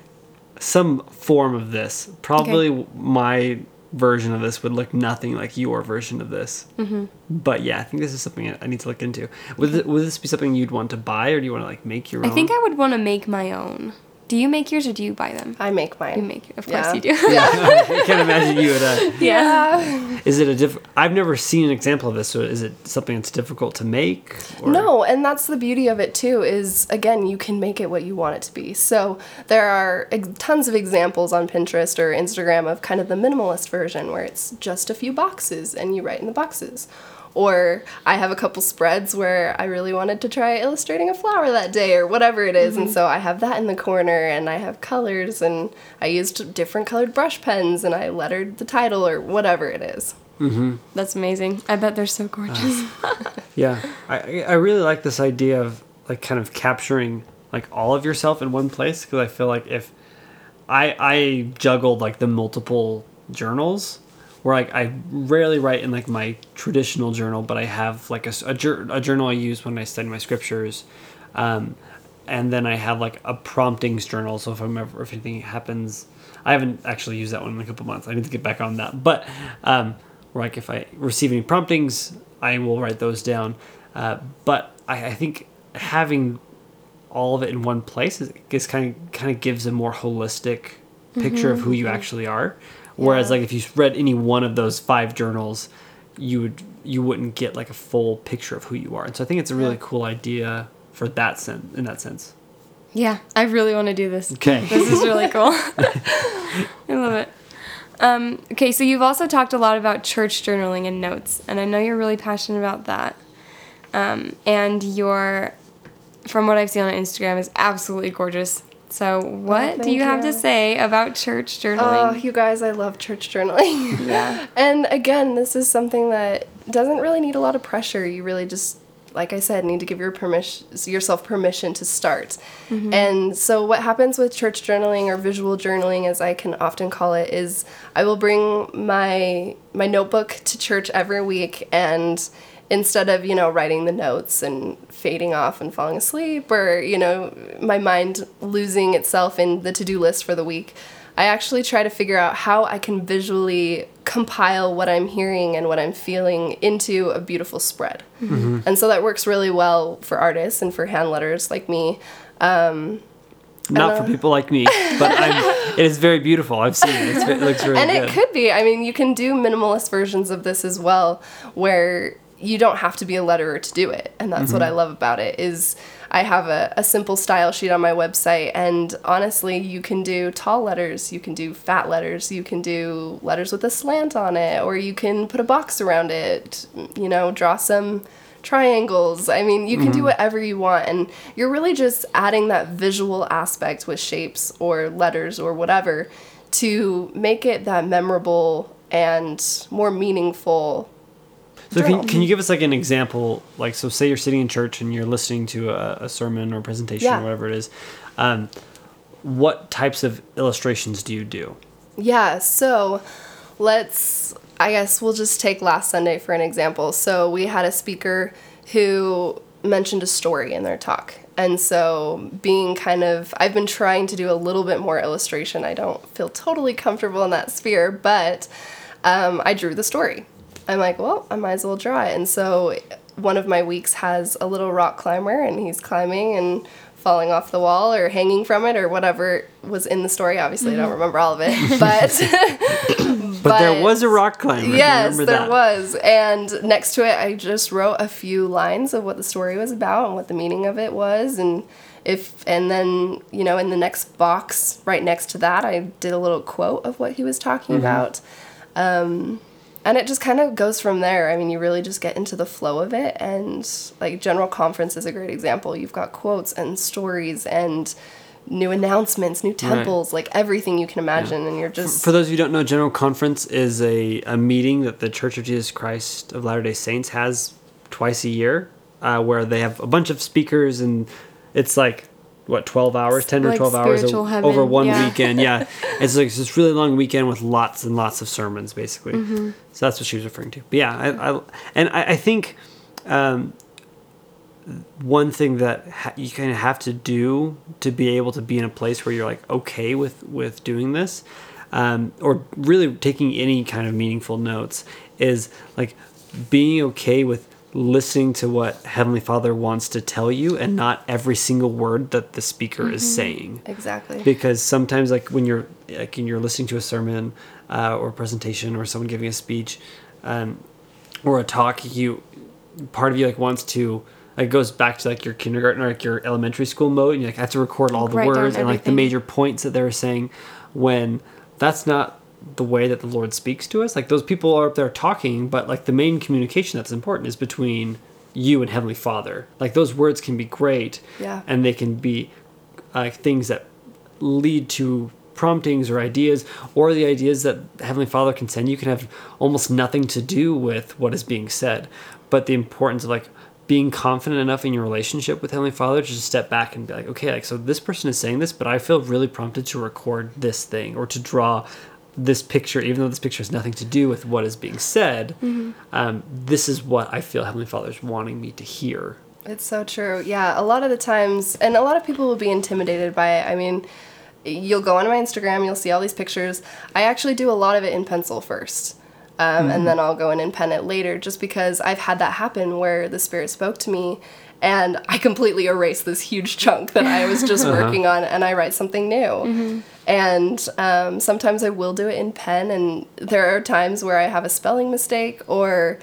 A: some form of this. Probably my version of this would look nothing like your version of this. Mm-hmm. But yeah, I think this is something I I need to look into. Would this, would this be something you'd want to buy, or do you want to like make your
B: I
A: own?
B: I think I would want to make my own. Do you make yours or do you buy them?
C: I make mine.
B: You make, of course
C: Yeah.
B: you do.
C: Yeah.
A: I can't imagine you would. Uh,
C: yeah.
A: is it a diff? I've never seen an example of this. So is it something that's difficult to make? Or?
C: No, and that's the beauty of it too. Is again, you can make it what you want it to be. So there are ex- tons of examples on Pinterest or Instagram of kind of the minimalist version where it's just a few boxes and you write in the boxes. Or I have a couple spreads where I really wanted to try illustrating a flower that day or whatever it is, and mm-hmm. so I have that in the corner and I have colors and I used different colored brush pens and I lettered the title or whatever it is. Mm-hmm.
B: That's amazing. I bet they're so gorgeous. Ah.
A: Yeah, I I really like this idea of like kind of capturing like all of yourself in one place because I feel like if I I juggled like the multiple journals where like I rarely write in like my traditional journal, but I have like a, a, a journal I use when I study my scriptures. Um, and then I have like a promptings journal. So if I'm ever, if anything happens, I haven't actually used that one in a couple months. I need to get back on that. But um, like if I receive any promptings, I will write those down. Uh, but I, I think having all of it in one place is, is kind of kind of gives a more holistic picture of who you actually are. Whereas like if you read any one of those five journals, you would you wouldn't get like a full picture of who you are. And so I think it's a really cool idea for that sense in that sense.
B: yeah, I really want to do this.
A: Okay.
B: This is really cool. I love it. Um, okay, so you've also talked a lot about church journaling and notes, and I know you're really passionate about that. Um, and your, from what I've seen on Instagram, is absolutely gorgeous. So, what oh, do
C: thank
B: you have to say about church journaling?
C: Oh, you guys, I love church journaling.
B: Yeah.
C: And again, this is something that doesn't really need a lot of pressure. You really just, like I said, need to give your permission, yourself permission to start. Mm-hmm. And so, what happens with church journaling or visual journaling, as I can often call it, is I will bring my my notebook to church every week and instead of you know writing the notes and fading off and falling asleep or you know my mind losing itself in the to-do list for the week i actually try to figure out how i can visually compile what i'm hearing and what i'm feeling into a beautiful spread mm-hmm. and so that works really well for artists and for hand letters like me um,
A: Not for people like me, but I'm, it is very beautiful. I've seen it. It's, it looks really
C: and
A: good.
C: it could be i mean you can do minimalist versions of this as well where you don't have to be a letterer to do it. And that's what mm-hmm. i love about it is i have a, a simple style sheet on my website. And honestly you can do tall letters you can do fat letters you can do letters with a slant on it or you can put a box around it you know draw some triangles. I mean you can do mm-hmm. whatever you want. And you're really just adding that visual aspect with shapes or letters or whatever to make it that memorable and more meaningful
A: So can, can you give us like an example? Like, so say you're sitting in church and you're listening to a, a sermon or presentation
C: Yeah.
A: or whatever it is. Um, what types of illustrations do you do?
C: Yeah, so let's, I guess we'll just take last Sunday for an example. So we had a speaker who mentioned a story in their talk. And so, being kind of, I've been trying to do a little bit more illustration. I don't feel totally comfortable in that sphere, but um, I drew the story. I'm like, well, I might as well draw it. And so, one of my weeks has a little rock climber, and he's climbing and falling off the wall or hanging from it or whatever was in the story. Obviously, I don't remember all of it, but
A: But, there was a rock climber.
C: yes,
A: Remember
C: there
A: that.
C: was. And next to it, I just wrote a few lines of what the story was about and what the meaning of it was, and if and then you know in the next box right next to that, I did a little quote of what he was talking
A: Mm-hmm.
C: about. Um, and it just kind of goes from there. I mean, you really just get into the flow of it. And like General Conference is a great example. You've got quotes and stories and new announcements, new temples, like everything you can imagine. And you're just.
A: For those of you who don't know, General Conference is a, a meeting that the Church of Jesus Christ of Latter day Saints has twice a year, uh, where they have a bunch of speakers, and it's like what 12 hours 10 or 12 hours
B: heaven,
A: over one
B: yeah.
A: weekend yeah it's like this really long weekend with lots and lots of sermons basically
B: Mm-hmm.
A: so that's what she was referring to but yeah i, I and I, I think um, one thing that ha- you kind of have to do to be able to be in a place where you're like okay with with doing this um, or really taking any kind of meaningful notes is like being okay with listening to what heavenly father wants to tell you and not every single word that the speaker is saying.
C: Exactly.
A: because sometimes like when you're like when you're listening to a sermon uh, or a presentation or someone giving a speech um, or a talk you part of you like wants to like goes back to like your kindergarten or like your elementary school mode and you like have to record all the
B: Write
A: words and like the major points that they were saying when that's not the way that the lord speaks to us. Like those people are up there talking but like the main communication that's important is between you and heavenly father. Like those words can be great
C: Yeah.
A: and they can be like things that lead to promptings or ideas or the ideas that heavenly father can send you can have almost nothing to do with what is being said. But the importance of like being confident enough in your relationship with heavenly father to just step back and be like okay like so this person is saying this but i feel really prompted to record this thing or to draw this picture even though this picture has nothing to do with what is being said um, this is what i feel heavenly father is wanting me to hear
C: It's so true. Yeah, a lot of the times, and a lot of people will be intimidated by it. I mean, you'll go on my Instagram, you'll see all these pictures. I actually do a lot of it in pencil first. Um, And then I'll go in and pen it later just because I've had that happen where the Spirit spoke to me and I completely erase this huge chunk that I was just working on and I write something new. And um, sometimes I will do it in pen, and there are times where I have a spelling mistake or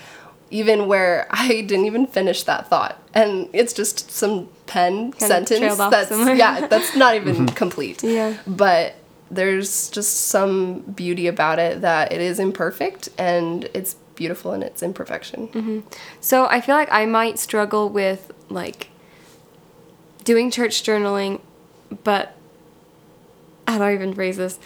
C: even where I didn't even finish that thought, and it's just some pen
B: Kind
C: sentence that's
B: somewhere.
C: yeah, that's not even complete.
B: Yeah.
C: But there's just some beauty about it that it is imperfect and it's beautiful in its imperfection.
B: So I feel like I might struggle with like doing church journaling, but how do I even phrase this?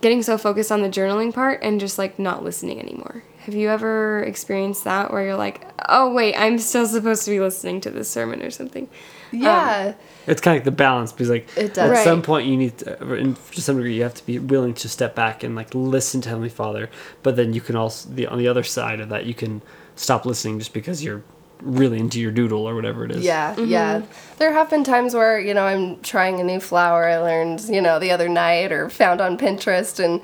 B: Getting so focused on the journaling part and just like not listening anymore. Have you ever experienced that where you're like, oh wait, I'm still supposed to be listening to this sermon or something?
C: Um, yeah.
A: It's kind of like the balance because like
C: It does.
A: at some point you need to, uh, in, to some degree you have to be willing to step back and like listen to Heavenly Father, but then you can also the on the other side of that you can stop listening just because you're really into your doodle or whatever it is.
C: Yeah, yeah. Mm-hmm. There have been times where, you know, I'm trying a new flower I learned, you know, the other night or found on Pinterest and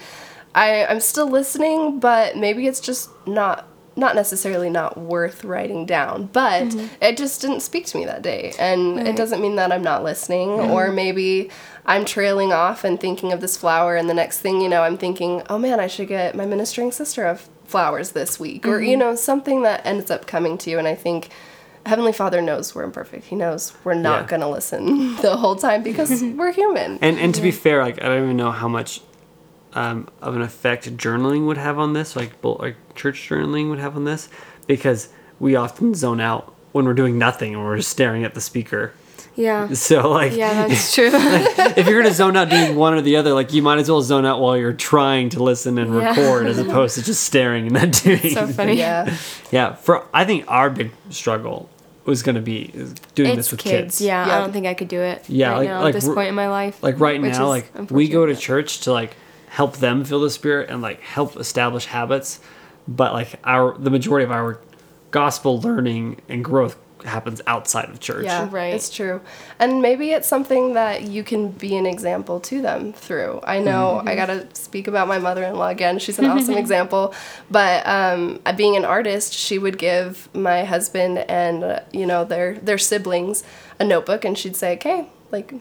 C: I, I'm still listening, but maybe it's just not not necessarily not worth writing down. But mm-hmm. it just didn't speak to me that day. And it doesn't mean that I'm not listening. Mm-hmm. Or maybe I'm trailing off and thinking of this flower and the next thing you know I'm thinking, oh man, I should get my ministering sister of flowers this week. Or, you know, something that ends up coming to you and I think Heavenly Father knows we're imperfect. He knows we're not
A: Yeah.
C: going to listen the whole time because we're human.
A: And and to be fair, like I don't even know how much um, of an effect journaling would have on this, like like church journaling would have on this, because we often zone out when we're doing nothing and we're just staring at the speaker.
B: Yeah.
A: So like
B: Yeah, that's true.
A: if you're gonna zone out doing one or the other, like you might as well zone out while you're trying to listen and
B: Yeah.
A: record as opposed to just staring and not doing.
B: so funny.
C: yeah.
A: Yeah, for I think our big struggle was gonna be doing
B: It's
A: this with
B: kids.
A: kids.
B: Yeah,
C: Yeah.
B: I don't think I could do it.
A: Yeah,
B: right
A: like-
B: now
A: like
B: at this point in my life.
A: Like right now, like we go to church to like help them feel the spirit and like help establish habits, but like our the majority of our gospel learning and growth happens outside of church.
C: Yeah,
B: Right.
C: It's true. And maybe it's something that you can be an example to them through. I know
B: Mm-hmm.
C: I got to speak about my mother in law again. She's an awesome example. But um, being an artist, she would give my husband and, uh, you know, their, their siblings a notebook and she'd say, okay, like,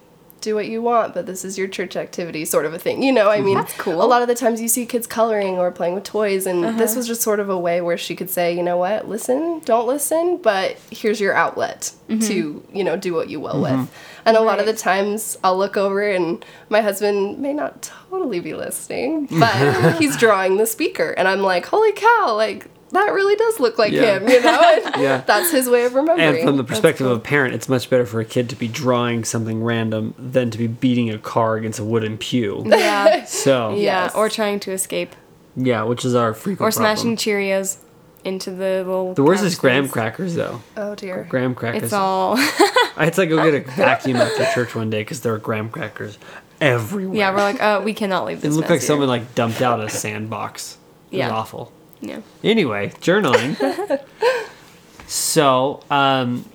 C: do what you want, but this is your church activity, sort of a thing. You know, I mean,
B: That's cool.
C: a lot of the times you see kids coloring or playing with toys, and
B: Uh-huh.
C: this was just sort of a way where she could say, you know what, listen, don't listen, but here's your outlet to, you know, do what you will with. And a lot of the
B: Mm-hmm.
C: Times I'll look over and my husband may not totally be listening, but he's drawing the speaker, and I'm like, holy cow, like that really does look like
A: Yeah.
C: him, you know? And
A: Yeah.
C: That's his way of remembering.
A: And from the perspective
C: cool.
A: of a parent, it's much better for a kid to be drawing something random than to be beating a car against a wooden pew.
B: Yeah.
A: So
B: Yeah,
C: Yes.
B: or trying to escape,
A: yeah, which is our frequent
B: or smashing
A: problem.
B: Cheerios. into the little.
A: The worst is graham crackers though.
C: Oh dear.
A: Graham crackers.
B: It's all.
A: I had to like go get a vacuum after church one day because there were graham crackers everywhere.
B: yeah, we're like, oh, we cannot leave this.
A: It looked
B: mess
A: like
B: here."
A: someone like dumped out a sandbox. It
B: Yeah.
A: was awful.
B: Yeah.
A: Anyway, journaling. so, um,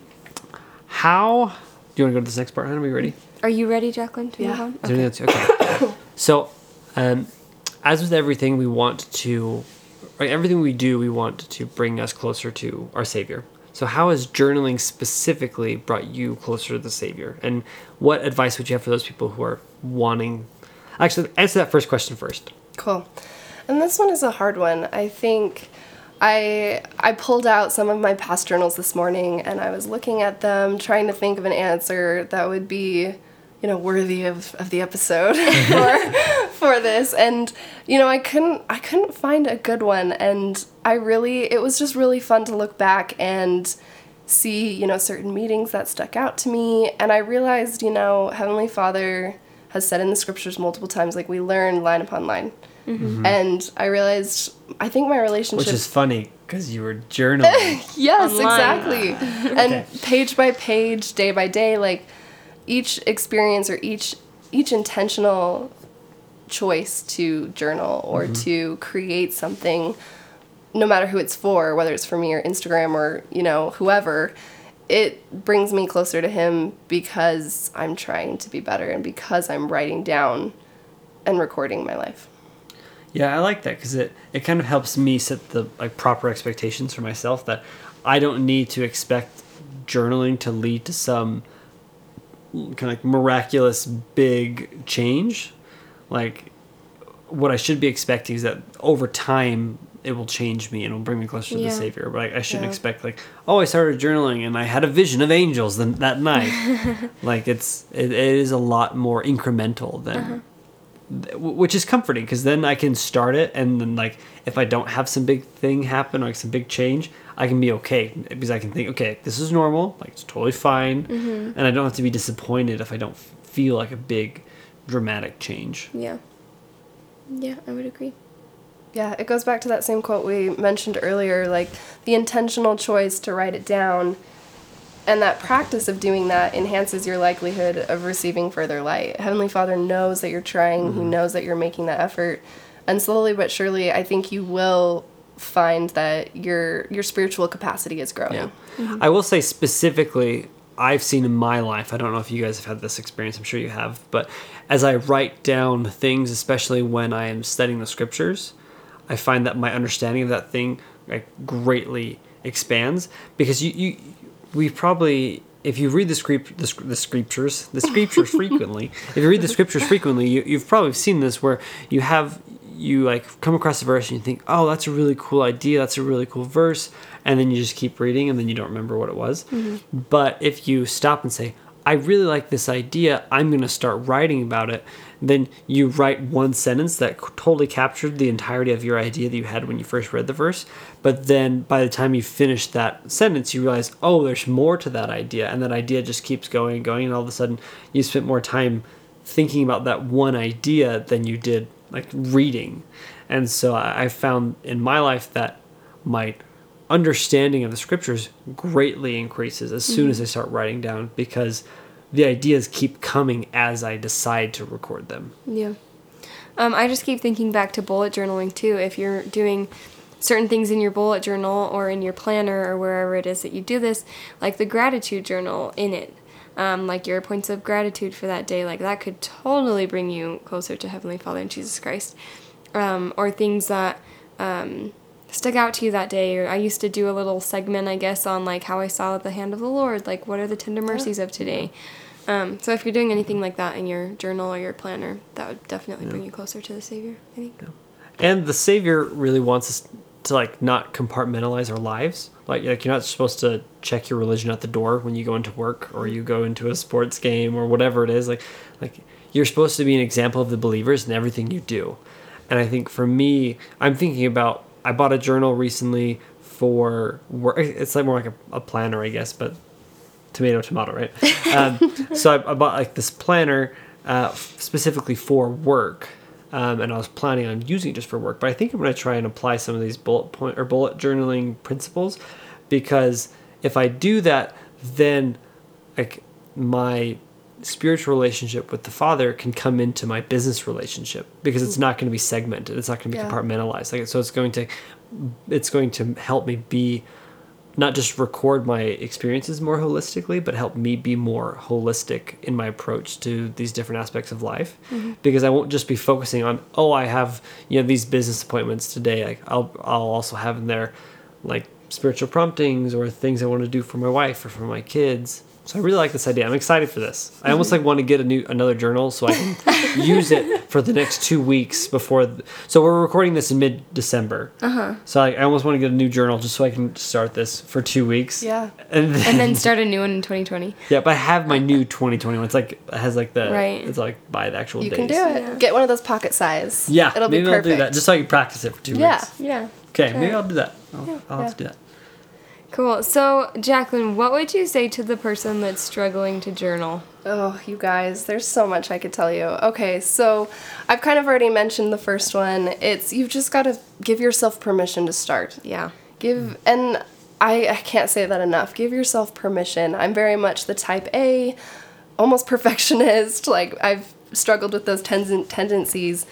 A: how do you want to go to this next part? Hannah? Are we ready?
B: Are you ready, Jacqueline? To move
C: Yeah.
B: on?
A: Is else- Okay. so, um, as with everything, we want to, right, everything we do, we want to bring us closer to our Savior. So, how has journaling specifically brought you closer to the Savior? And what advice would you have for those people who are wanting? Actually, answer that first question first.
C: Cool. And this one is a hard one. I think I I pulled out some of my past journals this morning and I was looking at them trying to think of an answer that would be, you know, worthy of, of the episode for for this. And you know, I couldn't I couldn't find a good one and I really it was just really fun to look back and see, you know, certain meetings that stuck out to me and I realized, you know, Heavenly Father has said in the scriptures multiple times like we learn line upon line. Mm-hmm. And I realized I think my relationship
A: Which is funny because you were journaling.
C: Yes,
B: Online.
C: exactly. and
A: Okay.
C: page by page, day by day, like each experience or each each intentional choice to journal or mm-hmm. to create something, no matter who it's for, whether it's for me or Instagram or, you know, whoever, it brings me closer to him because I'm trying to be better and because I'm writing down and recording my life.
A: Yeah, I like that because it, it kind of helps me set the like proper expectations for myself that I don't need to expect journaling to lead to some kind of like miraculous big change. Like what I should be expecting is that over time it will change me and it'll bring me closer to the Savior. But I, I shouldn't
C: Yeah.
A: expect like, oh, I started journaling and I had a vision of angels then that night. like it's it, it is a lot more incremental than th- which is comforting because then I can start it and then like if I don't have some big thing happen like some big change I can be okay because I can think okay this is normal like it's totally fine mm-hmm. and I don't have to be disappointed if I don't feel like a big dramatic change
B: Yeah. Yeah, I would agree.
C: Yeah, it goes back to that same quote we mentioned earlier like the intentional choice to write it down and that practice of doing that enhances your likelihood of receiving further light. Heavenly Father knows that you're trying, He mm-hmm. knows that you're making that effort. And slowly but surely, I think you will find that your your spiritual capacity is growing.
A: Yeah. Mm-hmm. I will say specifically, I've seen in my life, I don't know if you guys have had this experience, I'm sure you have, but as I write down things, especially when I am studying the scriptures, I find that my understanding of that thing like greatly expands because you, you we probably if you read the script the, the scriptures the scriptures frequently if you read the scriptures frequently you, you've probably seen this where you have you like come across a verse and you think oh that's a really cool idea. That's a really cool verse and then you just keep reading and then you don't remember what it was. Mm-hmm. But if you stop and say i really like this idea. I'm going to start writing about it then you write one sentence that totally captured the entirety of your idea that you had when you first read the verse. But then by the time you finish that sentence you realize oh there's more to that idea. And that idea just keeps going and going. And all of a sudden you spent more time thinking about that one idea than you did like reading. And so i I found in my life that my understanding of the scriptures greatly increases as soon mm-hmm. as i start writing down because the ideas keep coming as i decide to record them
B: Yeah. Um, I just keep thinking back to bullet journaling too. If you're doing certain things in your bullet journal or in your planner or wherever it is that you do this, like the gratitude journal in it, um, like your points of gratitude for that day, like that could totally bring you closer to Heavenly Father and Jesus Christ. Um, or things that um, stuck out to you that day. Or I used to do a little segment, I guess, on like how I saw the hand of the Lord, like what are the tender mercies of today. Um, so if you're doing anything like that in your journal or your planner, that would definitely bring you closer to the Savior. I think.
A: and the savior really wants us to like not compartmentalize our lives like, like you're not supposed to check your religion at the door when you go into work or you go into a sports game or whatever it is like like you're supposed to be an example of the believers in everything you do and i think for me i'm thinking about i bought a journal recently for work it's like more like a, a planner i guess but tomato tomato right um, so I, I bought like this planner uh, specifically for work um, and I was planning on using it just for work. But I think I'm going to try and apply some of these bullet point or bullet journaling principles, because if I do that, then like my spiritual relationship with the father can come into my business relationship because it's mm. not going to be segmented it's not going to be
C: Yeah.
A: compartmentalized like so it's going to it's going to help me be not just record my experiences more holistically but help me be more holistic in my approach to these different aspects of life. Mm-hmm. Because i won't just be focusing on oh i have you know these business appointments today like i'll i'll also have in there like spiritual promptings or things i want to do for my wife or for my kids so i really like this idea i'm excited for this i almost like want to get a new another journal so i can use it for the next two weeks before th- so we're recording this in mid-december uh-huh so I, I almost want to get a new journal just so i can start this for two weeks
C: Yeah.
A: and then,
B: And then start a new one in 2020.
A: yeah but i have my new 2021 it's like it has like the
B: Right.
A: it's like by the actual
C: You
A: days
C: can do it.
B: Yeah.
C: Get one of those pocket size.
A: yeah
C: It'll be
A: maybe
C: perfect.
A: i'll do that just so i can practice it for two
C: Yeah.
A: weeks
B: Yeah.
A: Yeah.
B: Okay
A: maybe i'll do that i'll, I'll have to do that
B: Cool. So, Jacqueline, what would you say to the person that's struggling to journal?
C: Oh, you guys, there's so much I could tell you. Okay, so I've kind of already mentioned the first one. It's you've just got to give yourself permission to start.
B: Yeah.
C: Give and I, I can't say that enough. Give yourself permission. I'm very much the type A, almost perfectionist. Like I've struggled with those ten- tendencies,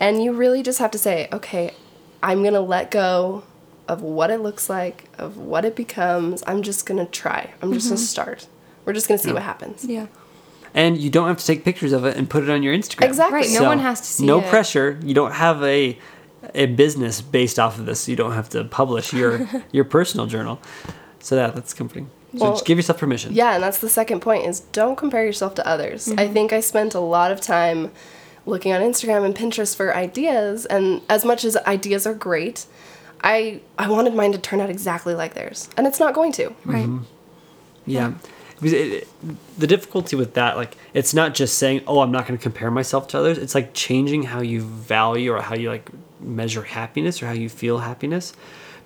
C: and you really just have to say, okay, I'm gonna let go of what it looks like, of what it becomes. I'm just gonna try. I'm just gonna mm-hmm. start. We're just gonna see what happens.
B: Yeah.
A: and you don't have to take pictures of it and put it on your Instagram.
C: Exactly.
B: Right. No one has to see
A: no
B: it.
A: pressure. You don't have a a business based off of this. You don't have to publish your your personal journal. So that that's comforting. So
C: Well,
A: just give yourself permission.
C: Yeah, and that's the second point is don't compare yourself to others. I mm-hmm. think I spent a lot of time looking on Instagram and Pinterest for ideas and as much as ideas are great, I I wanted mine to turn out exactly like theirs. And it's not going to.
B: Right. Mm-hmm.
A: Yeah. Because it, it- the difficulty with that, like, it's not just saying, "Oh, I'm not going to compare myself to others." It's like changing how you value or how you like measure happiness or how you feel happiness.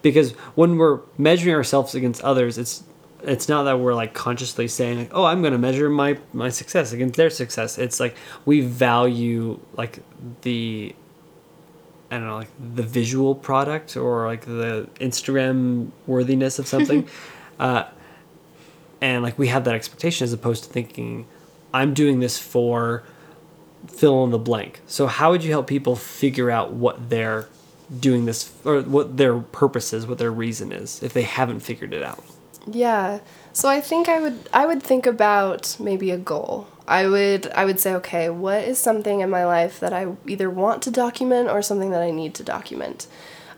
A: Because when we're measuring ourselves against others, it's it's not that we're like consciously saying, like, "Oh, I'm going to measure my my success against their success." It's like we value like the I don't know, like the visual product or like the Instagram worthiness of something. uh, and like we have that expectation as opposed to thinking, I'm doing this for fill in the blank. So, how would you help people figure out what they're doing this or what their purpose is, what their reason is, if they haven't figured it out?
C: Yeah. So I think I would I would think about maybe a goal. I would I would say okay, what is something in my life that I either want to document or something that I need to document.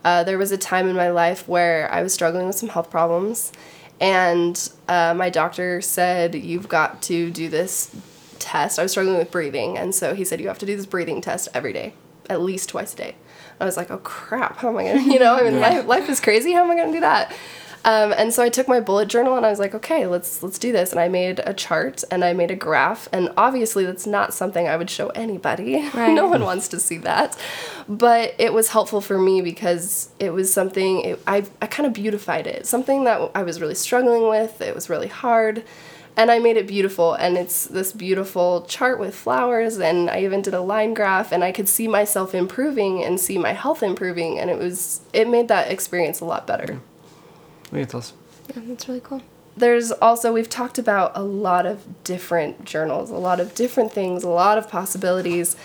C: Uh, there was a time in my life where I was struggling with some health problems, and uh, my doctor said you've got to do this test. I was struggling with breathing, and so he said you have to do this breathing test every day, at least twice a day. I was like, oh crap, how am I gonna, you know, I mean, life, life is crazy. How am I gonna do that? Um, and so I took my bullet journal and I was like, okay, let's let's do this. And I made a chart and I made a graph. And obviously, that's not something I would show anybody.
B: Right.
C: no one wants to see that. But it was helpful for me because it was something it, I I kind of beautified it. Something that I was really struggling with. It was really hard. And I made it beautiful, and it's this beautiful chart with flowers, and I even did a line graph, and I could see myself improving and see my health improving, and it was it made that experience a lot better.
A: I think it's awesome.
B: Yeah, that's really cool.
C: there's also we've talked about a lot of different journals a lot of different things a lot of possibilities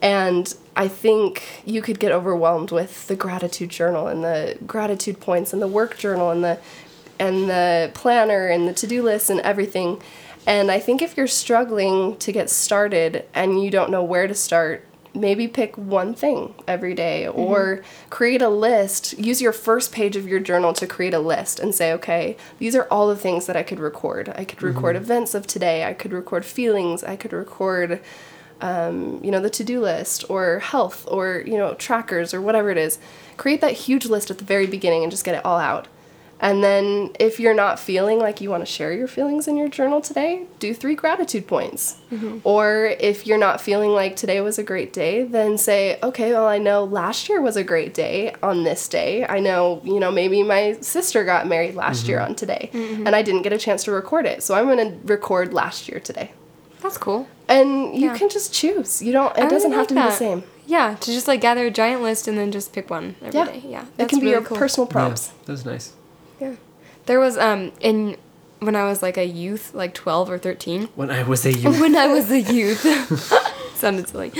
C: and i think you could get overwhelmed with the gratitude journal and the gratitude points and the work journal and the and the planner and the to-do list and everything and i think if you're struggling to get started and you don't know where to start maybe pick one thing every day or create a list. Use your first page of your journal to create a list and say okay these are all the things that i could record. I could record events of today. I could record feelings. I could record um, you know the to-do list or health or you know trackers or whatever it is. Create that huge list at the very beginning and just get it all out and then if you're not feeling like you want to share your feelings in your journal today, do three gratitude points. Mm-hmm. Or if you're not feeling like today was a great day, then say, okay, well, I know last year was a great day on this day. I know, you know, maybe my sister got married last year mm-hmm. on today mm-hmm. and I didn't get a chance to record it. So I'm going to record last year today.
B: That's cool.
C: And you
B: Yeah.
C: can just choose. You don't, it
B: I
C: doesn't
B: really
C: have to
B: like
C: be the same.
B: Yeah, to just like gather a giant list and then just pick one every
C: Yeah.
B: day. Yeah,
C: it
B: that's
C: can be
B: really
C: your
B: cool.
C: personal prompts.
A: Yeah, that was nice.
B: Yeah, there was um in when I was like a youth, like twelve or thirteen.
A: When I was a youth.
B: when I was a youth. Sounded silly.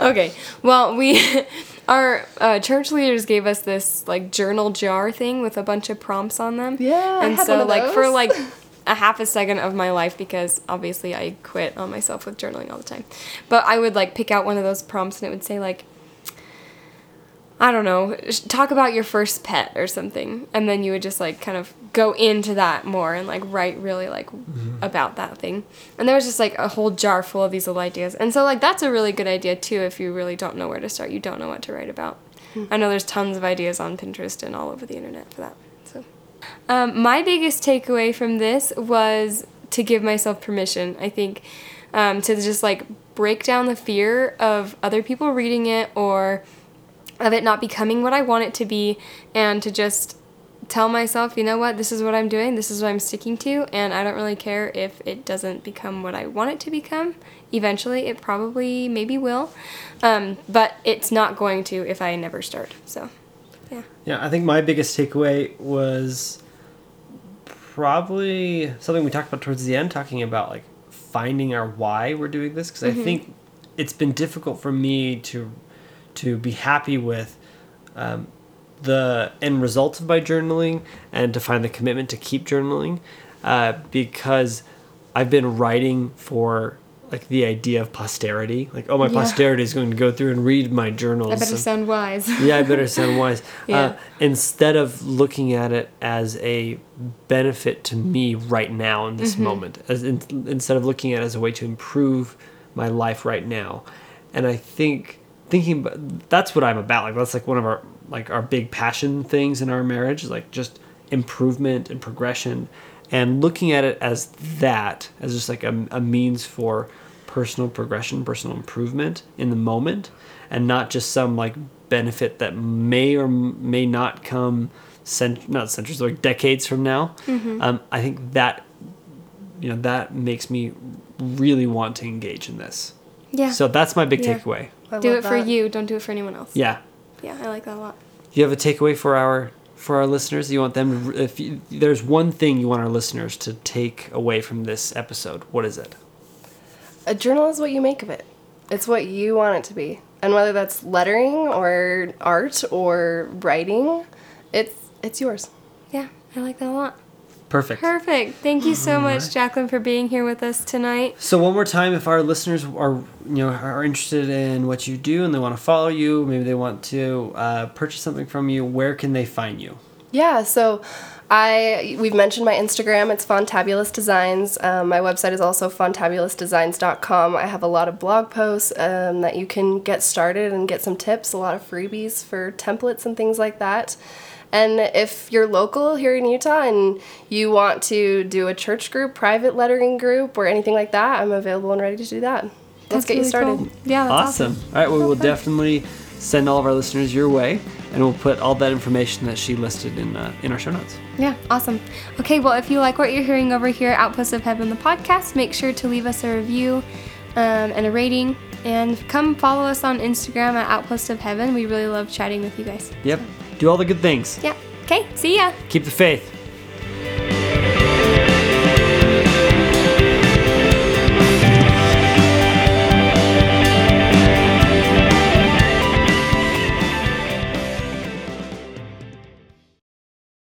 B: Okay. Well, we our uh, church leaders gave us this like journal jar thing with a bunch of prompts on them.
C: Yeah, I
B: And
C: had
B: so
C: one of
B: like for like a half a second of my life because obviously I quit on myself with journaling all the time. But I would like pick out one of those prompts and it would say like I don't know, talk about your first pet or something. And then you would just like kind of go into that more and like write really like about that thing. And there was just like a whole jar full of these little ideas. And so like that's a really good idea too if you really don't know where to start. You don't know what to write about. I know there's tons of ideas on Pinterest and all over the internet for that. So um, my biggest takeaway from this was to give myself permission. I think um, to just like break down the fear of other people reading it or of it not becoming what I want it to be, and to just tell myself, you know what, this is what I'm doing, this is what I'm sticking to, and I don't really care if it doesn't become what I want it to become. Eventually, it probably maybe will, um, but it's not going to if I never start. So, yeah.
A: Yeah, I think my biggest takeaway was probably something we talked about towards the end, talking about like finding our why we're doing this. Because I think it's been difficult for me to to be happy with um, the end results of my journaling and to find the commitment to keep journaling uh, because I've been writing for like the idea of posterity like oh my
B: Yeah.
A: posterity is going to go through and read my journals
B: I better
A: and-
B: sound wise.
A: yeah, I better sound wise.
B: Yeah.
A: Uh, instead of looking at it as a benefit to me right now in this
B: Mm-hmm.
A: moment, as in, instead of looking at it as a way to improve my life right now, and I think thinking about, that's what I'm about. Like that's like one of our like our big passion things in our marriage, is like just improvement and progression, and looking at it as that as just like a, a means for personal progression, personal improvement in the moment, and not just some like benefit that may or may not come cent- not centuries like decades from now. Um, I think that you know that makes me really want to engage in this.
B: Yeah.
A: So that's my big
B: Yeah.
A: takeaway.
C: I
B: do
C: love
B: it for
C: that.
B: you. Don't do it for anyone else.
A: Yeah.
B: Yeah, I like that a lot.
A: Do you have a takeaway for our for our listeners? You want them to, if you, there's one thing you want our listeners to take away from this episode, what is it?
C: A journal is what you make of it. It's what you want it to be. And whether that's lettering or art or writing, it's it's yours.
B: Yeah, I like that a lot.
A: Perfect.
B: Perfect. Thank you so much, Jacqueline, for being here with us tonight.
A: So one more time, if our listeners are you know are interested in what you do and they want to follow you, maybe they want to uh, purchase something from you, where can they find you?
C: Yeah, so I we've mentioned my Instagram. It's Fontabulous Designs. Um, my website is also fontabulousdesigns.com. I have a lot of blog posts um, that you can get started and get some tips. A lot of freebies for templates and things like that. And if you're local here in Utah and you want to do a church group, private lettering group, or anything like that, I'm available and ready to do that. Let's
B: That's
C: get you
B: really
C: started.
B: cool. Yeah, that's awesome.
A: awesome. All right, well, we will definitely send all of our listeners your way, and we'll put all that information that she listed in uh, in our show notes.
B: Yeah, awesome. Okay, well, if you like what you're hearing over here at Outpost of Heaven, the podcast, make sure to leave us a review um, and a rating. And come follow us on Instagram at Outpost of Heaven. We really love chatting with you guys.
A: Yep. Do all the good things.
B: Yeah. Okay, see ya.
A: Keep the faith.